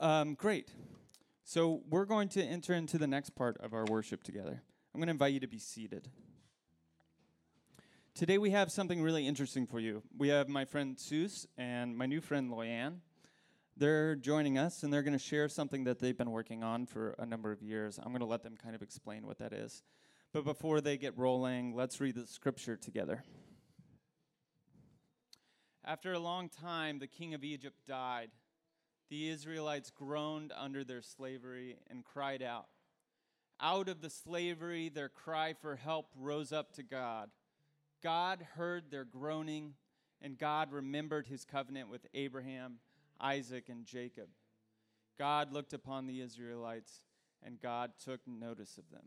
Um, great. So we're going to enter into the next part of our worship together. I'm going to invite you to be seated. Today we have something really interesting for you. We have my friend Seuss and my new friend Loyanne. They're joining us and they're going to share something that they've been working on for a number of years. I'm going to let them kind of explain what that is. But before they get rolling, let's read the scripture together. After a long time, the king of Egypt died. The Israelites groaned under their slavery and cried out. Out of the slavery, their cry for help rose up to God. God heard their groaning, and God remembered his covenant with Abraham, Isaac, and Jacob. God looked upon the Israelites, and God took notice of them.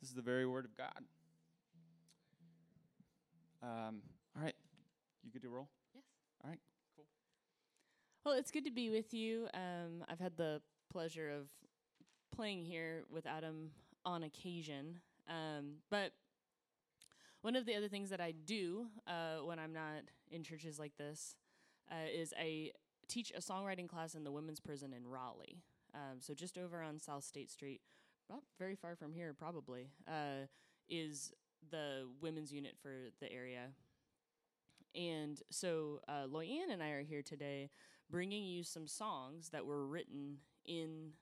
This is the very word of God. Um, all right, you good to roll? Yes. All right. Well, it's good to be with you. Um, I've had the pleasure of playing here with Adam on occasion. Um, but one of the other things that I do uh, when I'm not in churches like this uh, is I teach a songwriting class in the women's prison in Raleigh. Um, so just over on South State Street, not very far from here, probably, uh, is the women's unit for the area. And so uh, Loyanne and I are here today bringing you some songs that were written in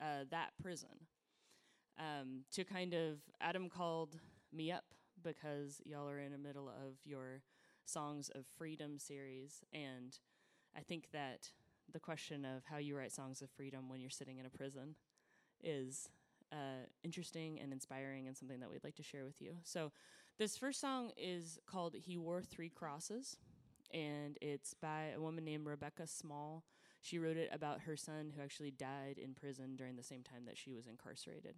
uh, that prison. Um, to kind of, Adam called me up because y'all are in the middle of your Songs of Freedom series. And I think that the question of how you write songs of freedom when you're sitting in a prison is uh, interesting and inspiring and something that we'd like to share with you. So, this first song is called He Wore Three Crosses, and it's by a woman named Rebecca Small. She wrote it about her son who actually died in prison during the same time that she was incarcerated.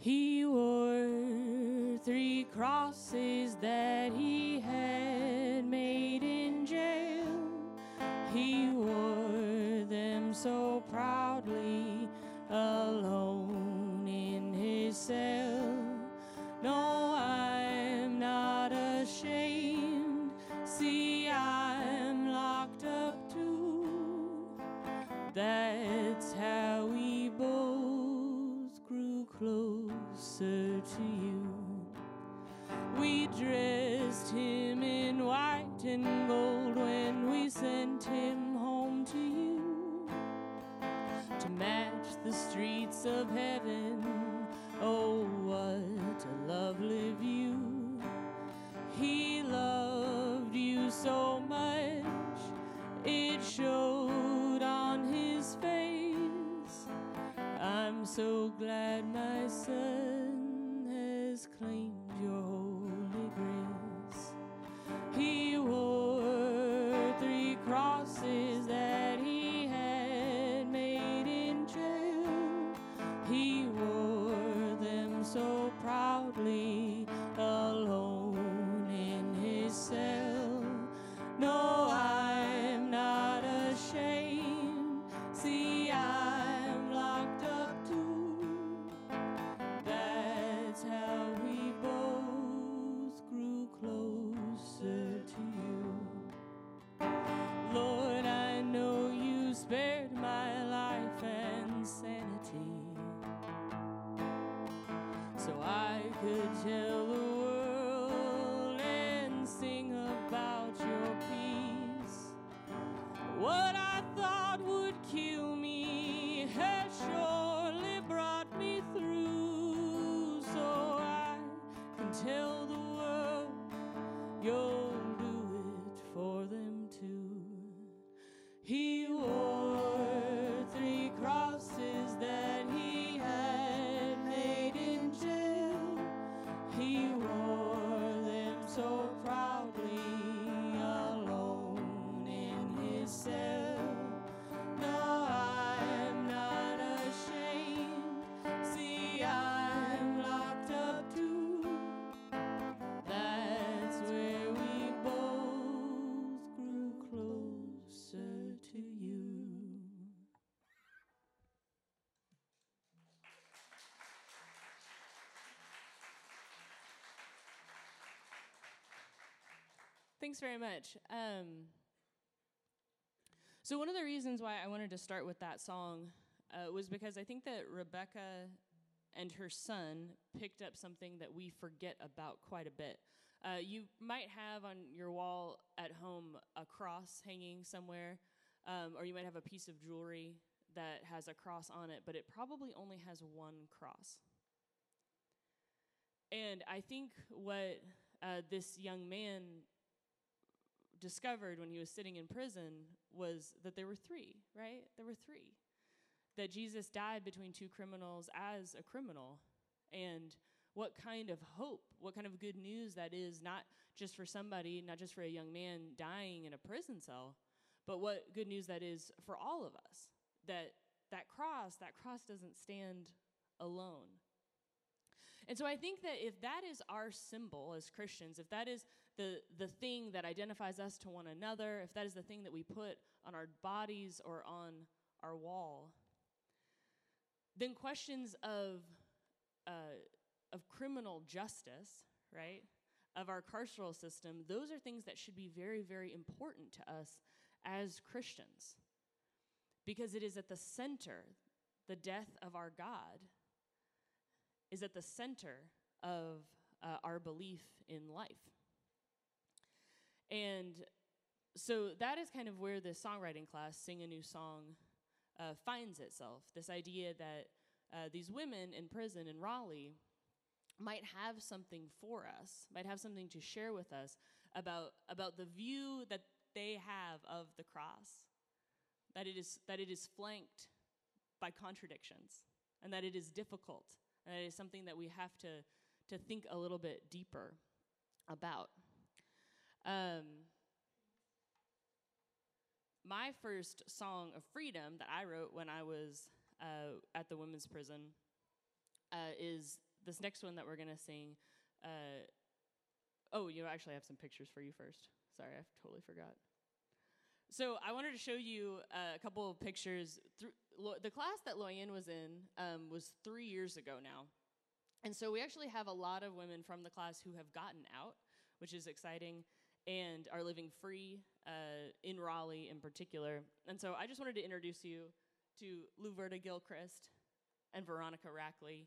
He wore three crosses that he had made in jail. He wore them so proudly dressed him in white and gold when we sent him home to you to match the streets of heaven. Oh, what a lovely view! He loved you so much, it showed on his face. I'm so glad my son has claimed thanks very much. Um, so, one of the reasons why I wanted to start with that song uh, was because I think that Rebecca and her son picked up something that we forget about quite a bit. Uh, you might have on your wall at home a cross hanging somewhere, um, or you might have a piece of jewelry that has a cross on it, but it probably only has one cross. And I think what uh, this young man discovered when he was sitting in prison was that there were three, right? There were three. That Jesus died between two criminals as a criminal. And what kind of hope, what kind of good news that is, not just for somebody, not just for a young man dying in a prison cell, but what good news that is for all of us. That that cross, that cross doesn't stand alone. And so I think that if that is our symbol as Christians, if that is the, the thing that identifies us to one another, if that is the thing that we put on our bodies or on our wall, then questions of, uh, of criminal justice, right, of our carceral system, those are things that should be very, very important to us as Christians. Because it is at the center, the death of our God is at the center of uh, our belief in life. And so that is kind of where the songwriting class, Sing a New Song, uh, finds itself. This idea that uh, these women in prison in Raleigh might have something for us, might have something to share with us about, about the view that they have of the cross, that it is, that it is flanked by contradictions, and that it is difficult and that it is something that we have to, to think a little bit deeper about. Um, my first song of freedom that I wrote when I was uh, at the women's prison uh, is this next one that we're going to sing. Uh, oh, you know, actually, I have some pictures for you first. Sorry, I totally forgot. So I wanted to show you uh, a couple of pictures. The class that Loyen was in um, was three years ago now. And so we actually have a lot of women from the class who have gotten out, which is exciting, and are living free uh, in Raleigh in particular. And so I just wanted to introduce you to Luverta Gilchrist and Veronica Rackley.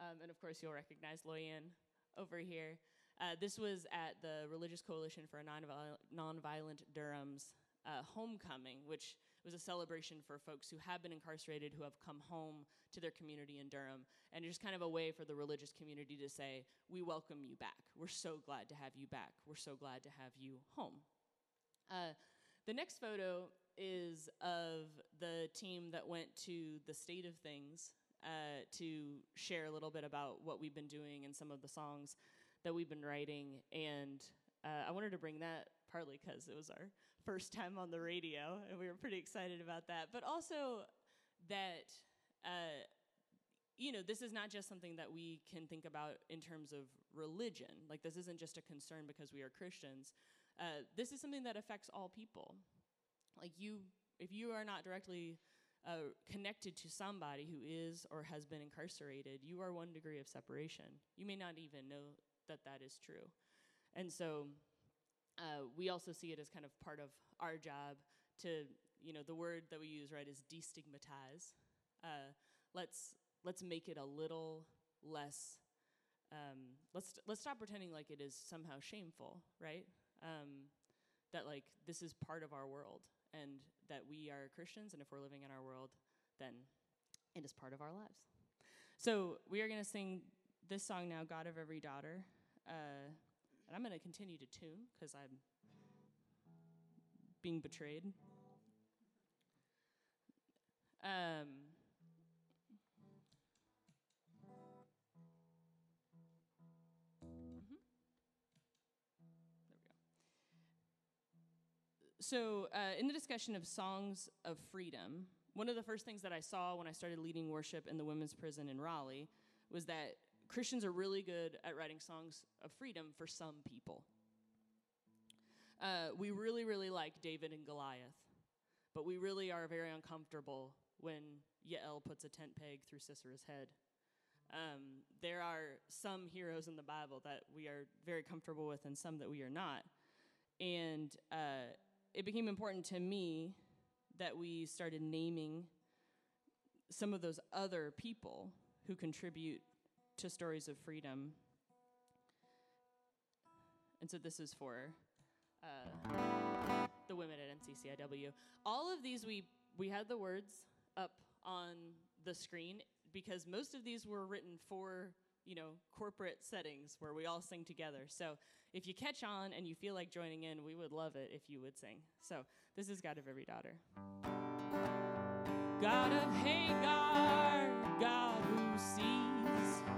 Um, and of course, you'll recognize Loyen over here. Uh, this was at the Religious Coalition for a Nonviolent Durham's uh, homecoming, which was a celebration for folks who have been incarcerated who have come home to their community in Durham. And just kind of a way for the religious community to say, We welcome you back. We're so glad to have you back. We're so glad to have you home. Uh, the next photo is of the team that went to the State of Things uh, to share a little bit about what we've been doing and some of the songs that we've been writing. And uh, I wanted to bring that partly because it was our first time on the radio, and we were pretty excited about that. But also that, uh, you know, this is not just something that we can think about in terms of religion. Like, this isn't just a concern because we are Christians. Uh, this is something that affects all people. Like, you, if you are not directly uh, connected to somebody who is or has been incarcerated, you are one degree of separation. You may not even know that that is true. And so, uh, we also see it as kind of part of our job to, you know, the word that we use, right, is destigmatize. Uh, let's let's make it a little less. Um, let's let's stop pretending like it is somehow shameful, right? Um, that like this is part of our world, and that we are Christians, and if we're living in our world, then it is part of our lives. So we are going to sing this song now, "God of Every Daughter." Uh, and I'm going to continue to tune because I'm being betrayed. Um, mm-hmm. So, uh, in the discussion of songs of freedom, one of the first things that I saw when I started leading worship in the women's prison in Raleigh was that Christians are really good at writing songs of freedom for some people. Uh, we really, really like David and Goliath, but we really are very uncomfortable when Yael puts a tent peg through Sisera's head. Um, there are some heroes in the Bible that we are very comfortable with and some that we are not. And uh, it became important to me that we started naming some of those other people who contribute to stories of freedom. And so this is for uh, the women at NCCIW. All of these, we, we had the words up on the screen because most of these were written for you know corporate settings where we all sing together so if you catch on and you feel like joining in we would love it if you would sing so this is god of every daughter god of hagar god who sees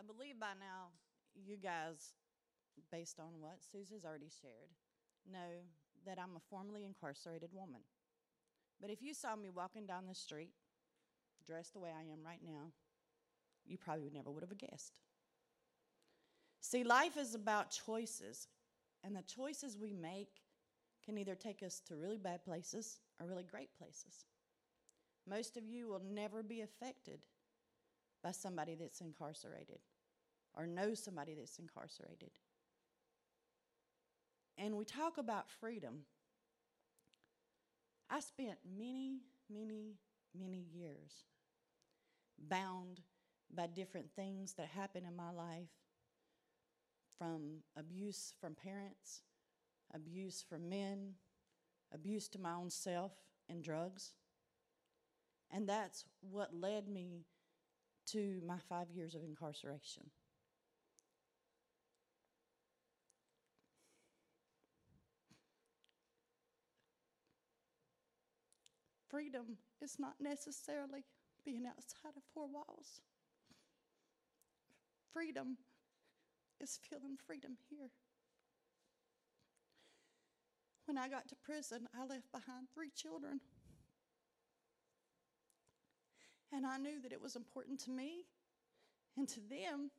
I believe by now you guys, based on what Susie's already shared, know that I'm a formerly incarcerated woman. But if you saw me walking down the street, dressed the way I am right now, you probably never would have guessed. See, life is about choices, and the choices we make can either take us to really bad places or really great places. Most of you will never be affected by somebody that's incarcerated or know somebody that's incarcerated. And we talk about freedom. I spent many, many, many years bound by different things that happened in my life from abuse from parents, abuse from men, abuse to my own self, and drugs. And that's what led me to my five years of incarceration. Freedom is not necessarily being outside of four walls. Freedom is feeling freedom here. When I got to prison, I left behind three children. And I knew that it was important to me and to them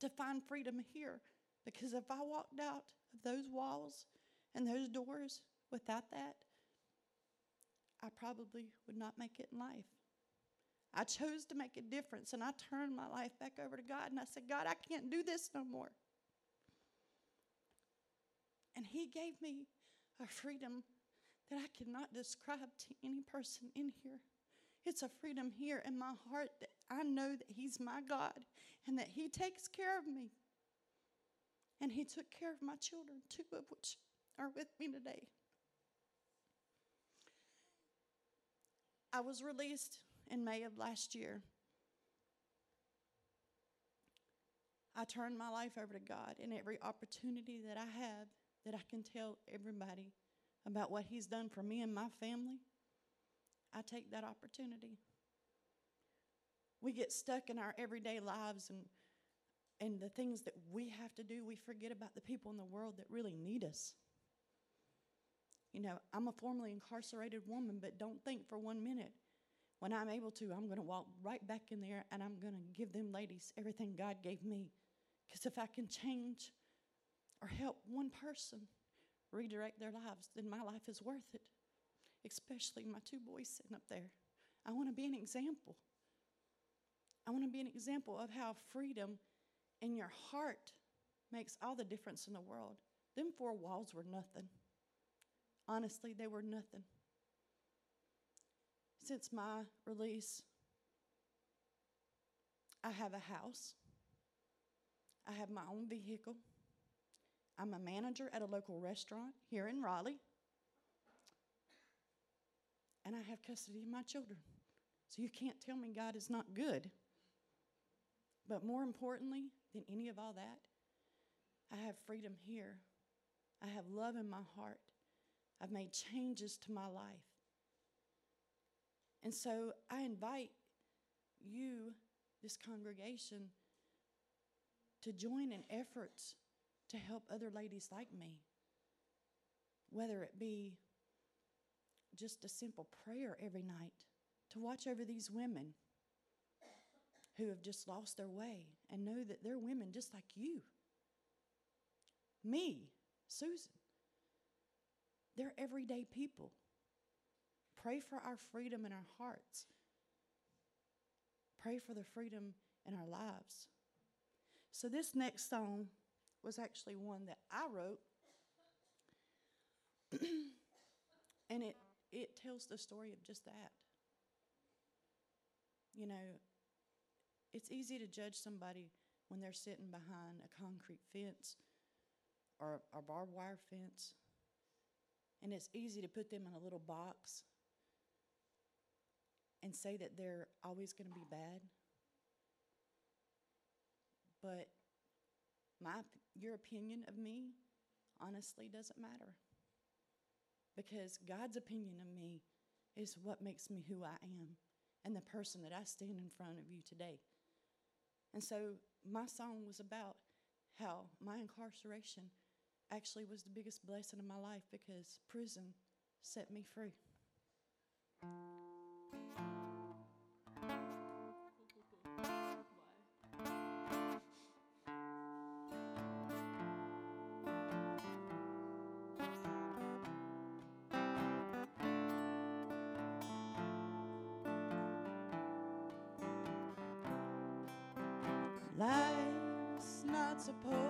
to find freedom here. Because if I walked out of those walls and those doors without that, I probably would not make it in life. I chose to make a difference and I turned my life back over to God and I said, God, I can't do this no more. And He gave me a freedom that I cannot describe to any person in here. It's a freedom here in my heart that I know that He's my God and that He takes care of me. And He took care of my children, two of which are with me today. I was released in May of last year. I turned my life over to God, and every opportunity that I have that I can tell everybody about what He's done for me and my family, I take that opportunity. We get stuck in our everyday lives and and the things that we have to do, we forget about the people in the world that really need us. You know, I'm a formerly incarcerated woman, but don't think for one minute when I'm able to, I'm going to walk right back in there and I'm going to give them ladies everything God gave me. Because if I can change or help one person redirect their lives, then my life is worth it. Especially my two boys sitting up there. I want to be an example. I want to be an example of how freedom in your heart makes all the difference in the world. Them four walls were nothing. Honestly, they were nothing. Since my release, I have a house. I have my own vehicle. I'm a manager at a local restaurant here in Raleigh. And I have custody of my children. So you can't tell me God is not good. But more importantly than any of all that, I have freedom here. I have love in my heart. I've made changes to my life. And so I invite you, this congregation, to join in efforts to help other ladies like me. Whether it be just a simple prayer every night to watch over these women who have just lost their way and know that they're women just like you. Me, Susan. They're everyday people. Pray for our freedom in our hearts. Pray for the freedom in our lives. So, this next song was actually one that I wrote. and it, it tells the story of just that. You know, it's easy to judge somebody when they're sitting behind a concrete fence or a barbed wire fence. And it's easy to put them in a little box and say that they're always going to be bad. But my your opinion of me honestly doesn't matter. Because God's opinion of me is what makes me who I am and the person that I stand in front of you today. And so my song was about how my incarceration actually was the biggest blessing of my life because prison set me free. Life's not supposed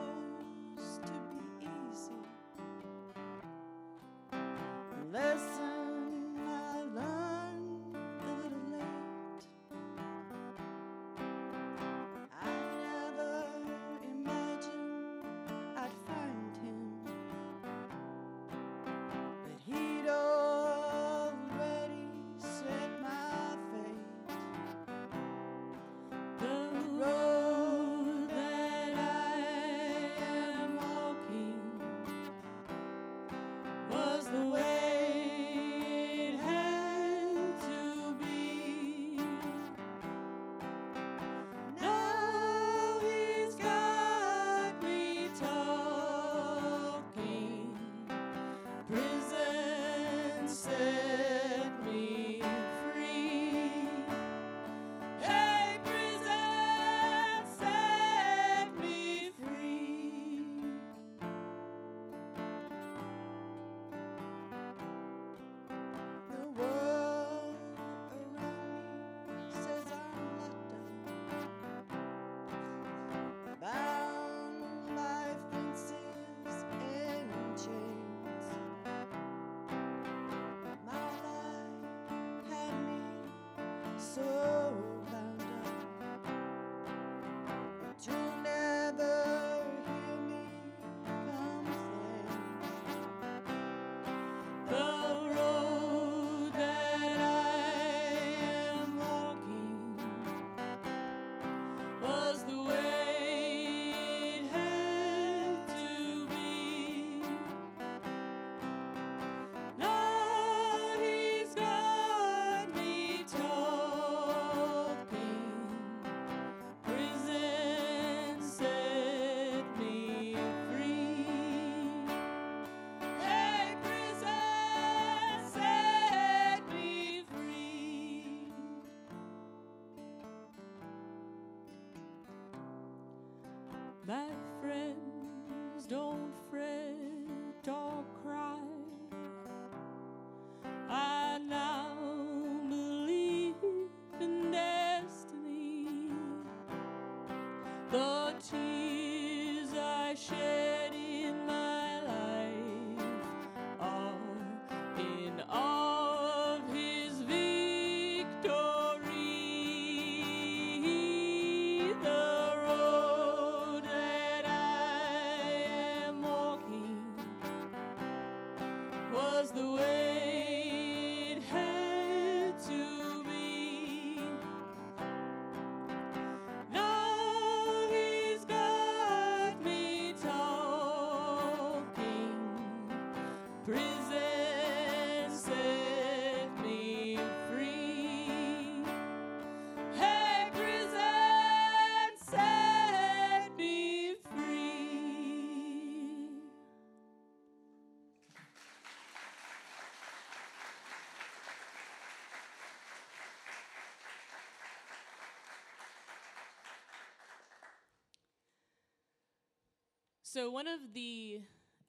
So, one of the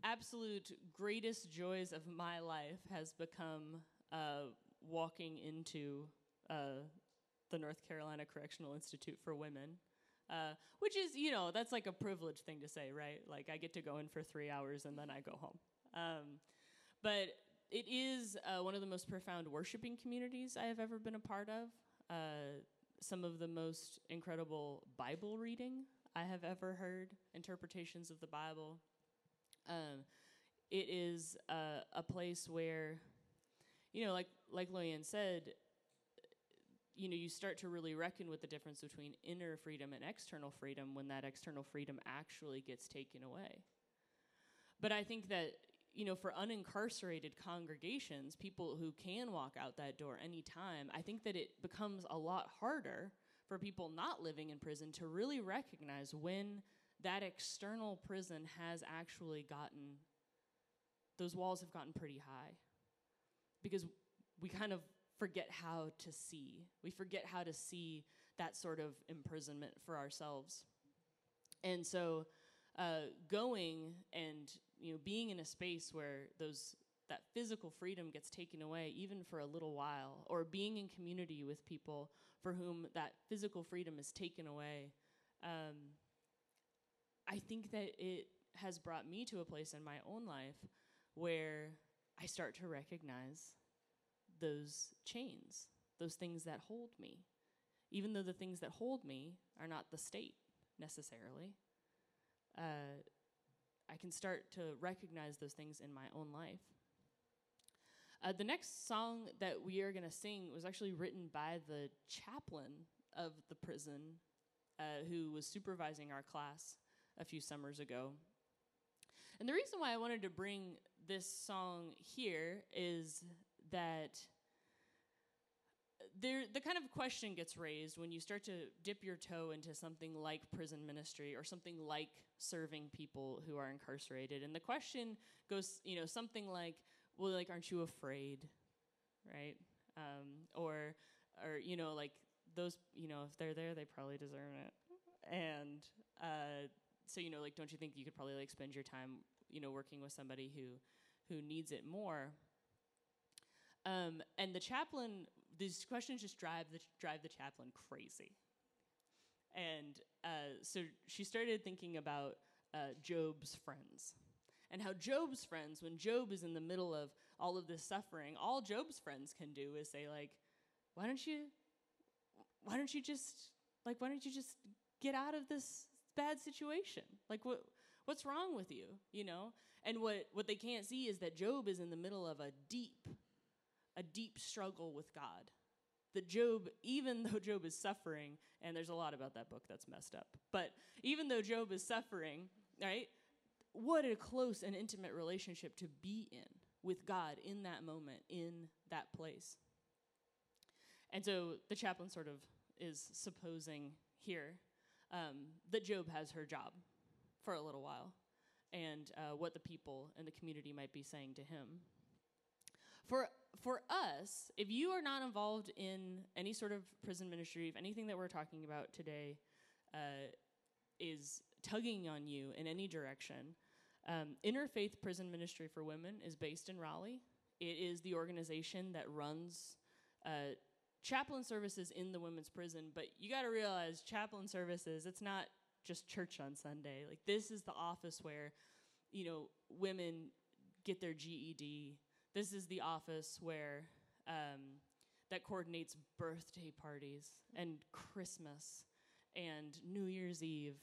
absolute greatest joys of my life has become uh, walking into uh, the North Carolina Correctional Institute for Women, uh, which is, you know, that's like a privileged thing to say, right? Like, I get to go in for three hours and then I go home. Um, but it is uh, one of the most profound worshiping communities I have ever been a part of. Uh, some of the most incredible Bible reading I have ever heard, interpretations of the Bible. Um, it is uh, a place where, you know, like like Loyan said, you know, you start to really reckon with the difference between inner freedom and external freedom when that external freedom actually gets taken away. But I think that you know, for unincarcerated congregations, people who can walk out that door anytime, I think that it becomes a lot harder for people not living in prison to really recognize when that external prison has actually gotten, those walls have gotten pretty high. Because we kind of forget how to see. We forget how to see that sort of imprisonment for ourselves. And so, uh, going and you know being in a space where those that physical freedom gets taken away even for a little while or being in community with people for whom that physical freedom is taken away um, i think that it has brought me to a place in my own life where i start to recognize those chains those things that hold me even though the things that hold me are not the state necessarily uh, I can start to recognize those things in my own life. Uh, the next song that we are going to sing was actually written by the chaplain of the prison uh, who was supervising our class a few summers ago. And the reason why I wanted to bring this song here is that there the kind of question gets raised when you start to dip your toe into something like prison ministry or something like serving people who are incarcerated and the question goes you know something like well like aren't you afraid right? Um, or or you know like those you know if they're there they probably deserve it. And uh, so you know like don't you think you could probably like spend your time you know working with somebody who who needs it more? Um, and the chaplain these questions just drive the drive the chaplain crazy. And uh, so she started thinking about uh, Job's friends and how Job's friends, when Job is in the middle of all of this suffering, all Job's friends can do is say like, "Why don't you, why don't you just like, why don't you just get out of this bad situation? Like, what what's wrong with you? You know?" And what what they can't see is that Job is in the middle of a deep a deep struggle with God. That Job, even though Job is suffering, and there's a lot about that book that's messed up, but even though Job is suffering, right, what a close and intimate relationship to be in with God in that moment, in that place. And so the chaplain sort of is supposing here um, that Job has her job for a little while and uh, what the people and the community might be saying to him. For for us, if you are not involved in any sort of prison ministry, if anything that we're talking about today uh, is tugging on you in any direction, um, Interfaith Prison Ministry for Women is based in Raleigh. It is the organization that runs uh, chaplain services in the women's prison. But you got to realize chaplain services, it's not just church on Sunday. Like this is the office where, you know, women get their GED. This is the office where um, that coordinates birthday parties and Christmas and New Year's Eve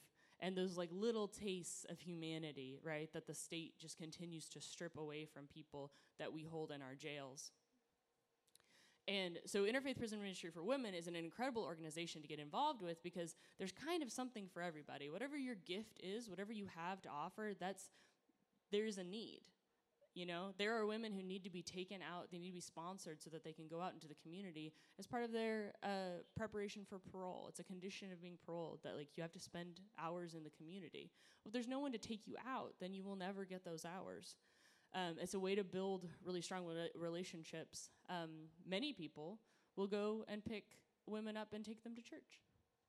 and those like little tastes of humanity, right? That the state just continues to strip away from people that we hold in our jails. And so Interfaith Prison Ministry for Women is an incredible organization to get involved with because there's kind of something for everybody. Whatever your gift is, whatever you have to offer, that's there's a need. You know, there are women who need to be taken out, they need to be sponsored so that they can go out into the community as part of their uh, preparation for parole. It's a condition of being paroled that, like, you have to spend hours in the community. Well, if there's no one to take you out, then you will never get those hours. Um, it's a way to build really strong relationships. Um, many people will go and pick women up and take them to church.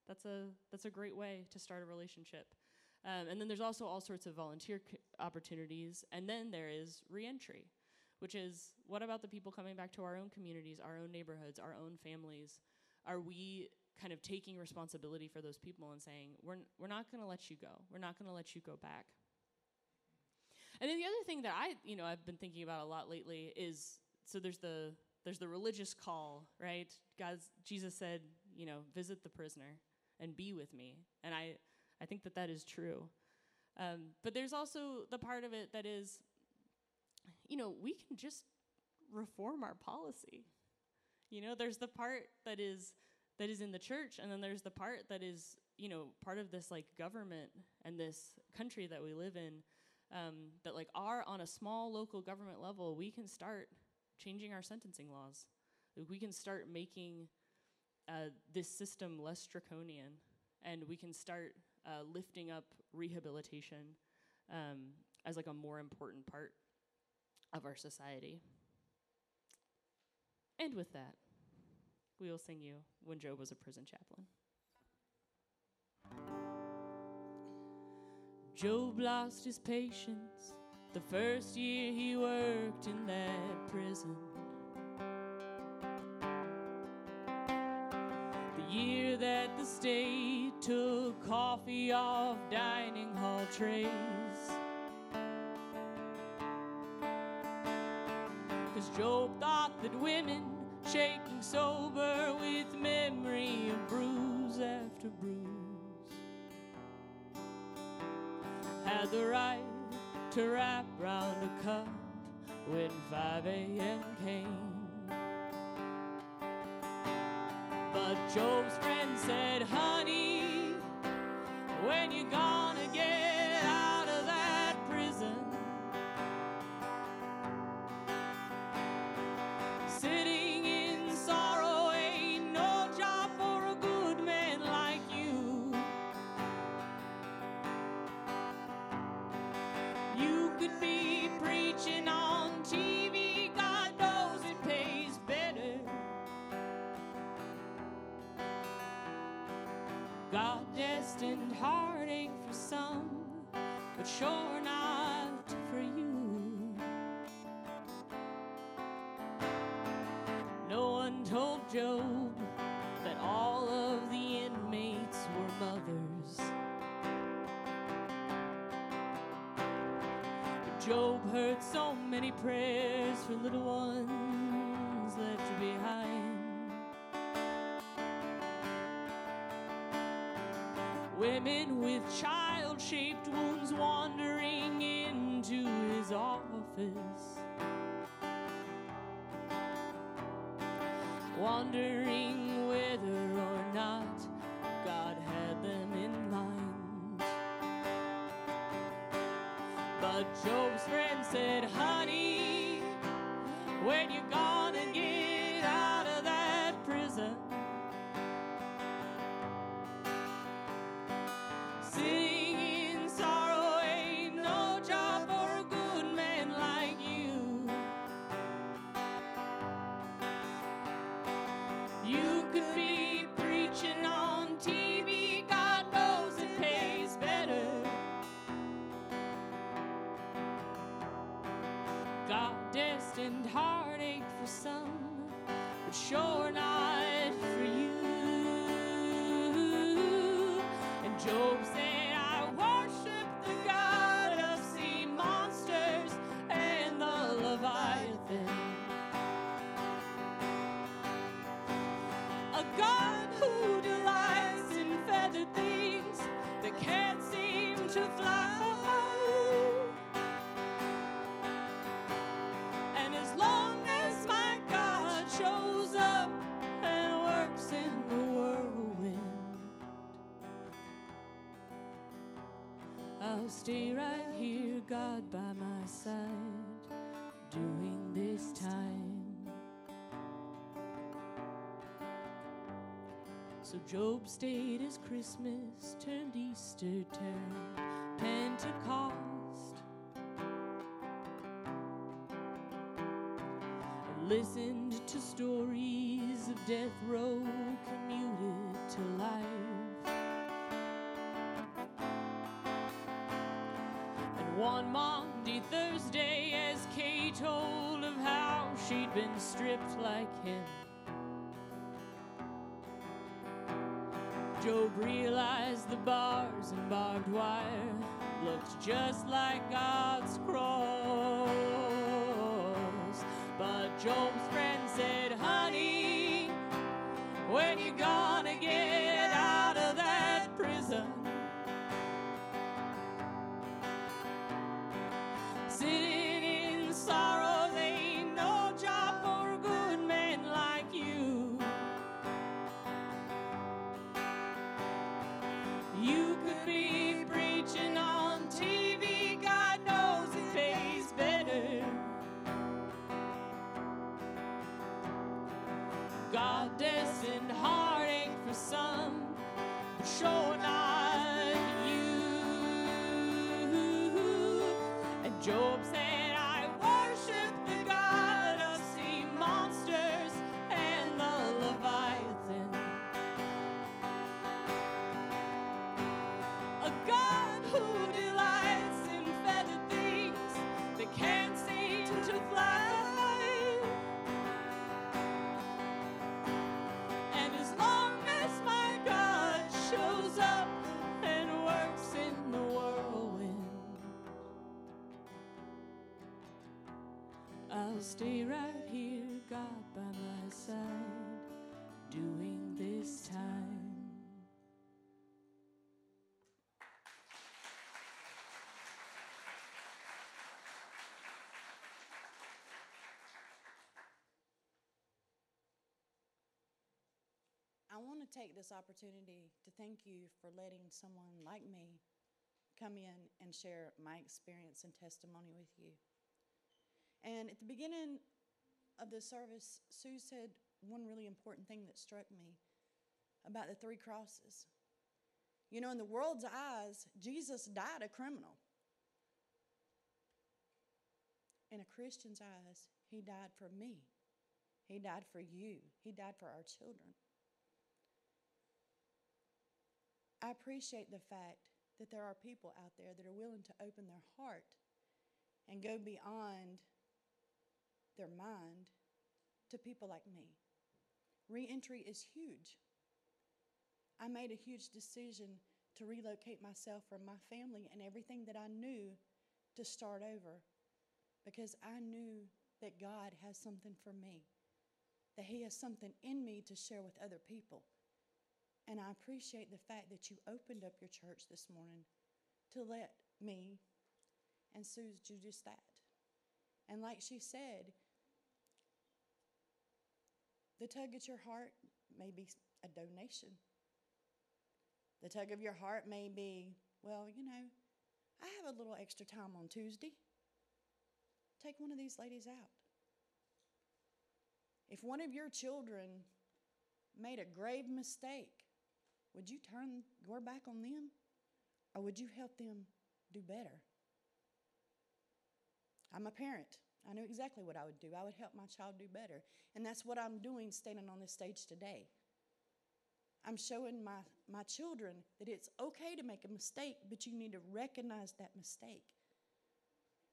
That's a that's a great way to start a relationship. Um, and then there's also all sorts of volunteer opportunities. And then there is reentry, which is what about the people coming back to our own communities, our own neighborhoods, our own families? Are we kind of taking responsibility for those people and saying, we're, we're not going to let you go. We're not going to let you go back. And then the other thing that I, you know, I've been thinking about a lot lately is so there's the there's the religious call, right? God's Jesus said, you know, visit the prisoner and be with me. And I I think that that is true. Um, but there's also the part of it that is, you know, we can just reform our policy. You know, there's the part that is that is in the church, and then there's the part that is, you know, part of this like government and this country that we live in. Um, that like are on a small local government level, we can start changing our sentencing laws. Like, we can start making uh, this system less draconian, and we can start uh, lifting up rehabilitation um, as like a more important part of our society. And with that, we will sing you When Job Was a Prison Chaplain. Job lost his patience the first year he worked in that prison. That the state took coffee off dining hall trays. Cause Job thought that women shaking sober with memory of bruise after bruise had the right to wrap round a cup when 5 a.m. came. Job's friend said, honey, when you gonna get out Women with child shaped wounds wandering into his office. Wondering whether or not God had them in mind. But Job's friend said, Honey, when you gonna get but stay right here, God by my side, during this time. So Job stayed as Christmas turned Easter, turned Pentecost. I listened to stories of death row one Monday, Thursday, as Kay told of how she'd been stripped like him. Job realized the bars and barbed wire looked just like God's cross. But Job's friend said, Honey, when you gonna get God destined heartache for some, but sure not you. And Job stay right here, God by my side, doing this time. I want to take this opportunity to thank you for letting someone like me come in and share my experience and testimony with you. And at the beginning of the service, Sue said one really important thing that struck me about the three crosses. You know, in the world's eyes, Jesus died a criminal. In a Christian's eyes, he died for me. He died for you. He died for our children. I appreciate the fact that there are people out there that are willing to open their heart and go beyond their mind to people like me. Reentry is huge. I made a huge decision to relocate myself from my family and everything that I knew to start over because I knew that God has something for me, that He has something in me to share with other people. And I appreciate the fact that you opened up your church this morning to let me and Sue's do just that. And like she said, the tug at your heart may be a donation. The tug of your heart may be, well, you know, I have a little extra time on Tuesday. Take one of these ladies out. If one of your children made a grave mistake, would you turn your back on them? Or would you help them do better? I'm a parent. I knew exactly what I would do. I would help my child do better. And that's what I'm doing standing on this stage today. I'm showing my, my children that it's okay to make a mistake, but you need to recognize that mistake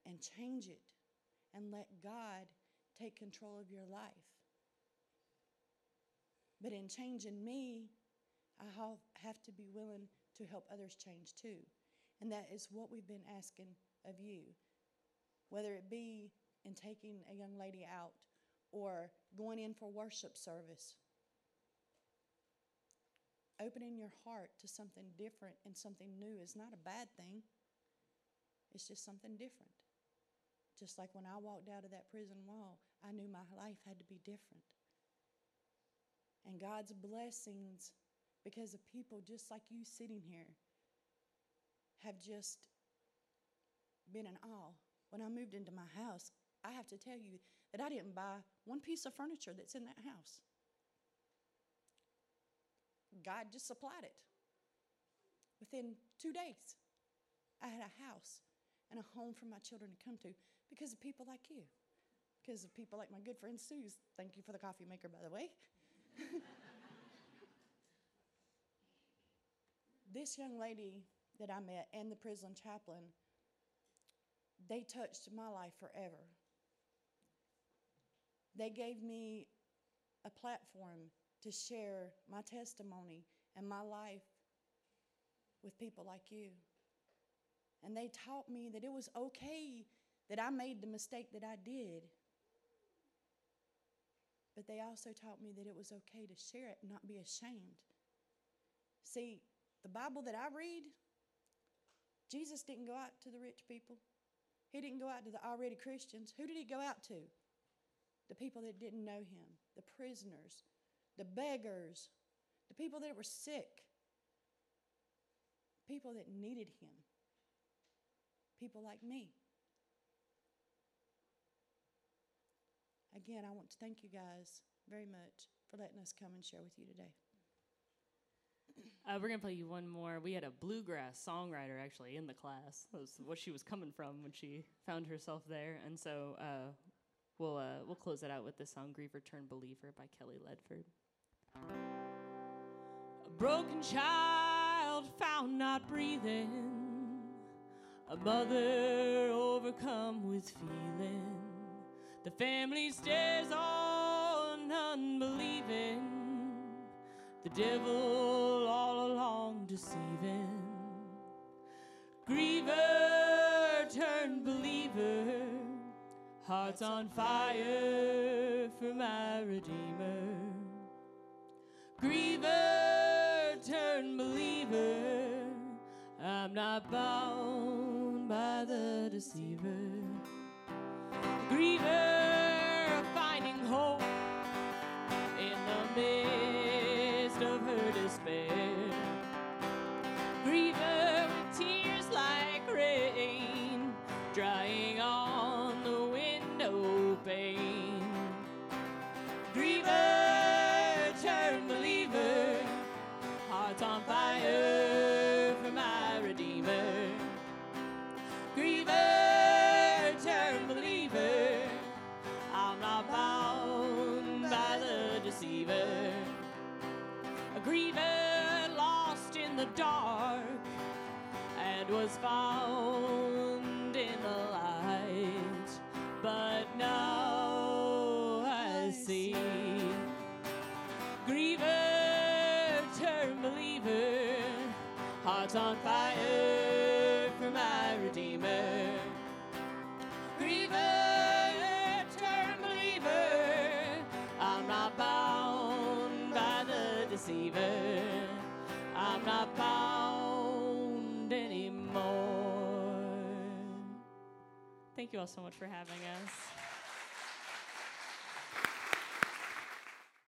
and change it and let God take control of your life. But in changing me, I have to be willing to help others change too. And that is what we've been asking of you. Whether it be in taking a young lady out or going in for worship service, opening your heart to something different and something new is not a bad thing. It's just something different. Just like when I walked out of that prison wall, I knew my life had to be different. And God's blessings, because of people just like you sitting here, have just been in awe. When I moved into my house, I have to tell you that I didn't buy one piece of furniture that's in that house. God just supplied it. Within two days, I had a house and a home for my children to come to because of people like you, because of people like my good friend Suze. Thank you for the coffee maker, by the way. this young lady that I met and the prison chaplain, they touched my life forever. They gave me a platform to share my testimony and my life with people like you. And they taught me that it was okay that I made the mistake that I did. But they also taught me that it was okay to share it and not be ashamed. See, the Bible that I read, Jesus didn't go out to the rich people. He didn't go out to the already Christians. Who did he go out to? The people that didn't know him, the prisoners, the beggars, the people that were sick, people that needed him, people like me. Again, I want to thank you guys very much for letting us come and share with you today. Uh, we're gonna play you one more. We had a bluegrass songwriter actually in the class. That was what she was coming from when she found herself there, and so uh, we'll uh, we'll close it out with the song "Griever Turn Believer" by Kelly Ledford. A broken child found not breathing, a mother overcome with feeling. The family stares on, unbelieving. The devil all along deceiving. Griever hearts on fire for my Redeemer. Griever turned believer, I'm not bound by the deceiver. Griever finding hope all so much for having us.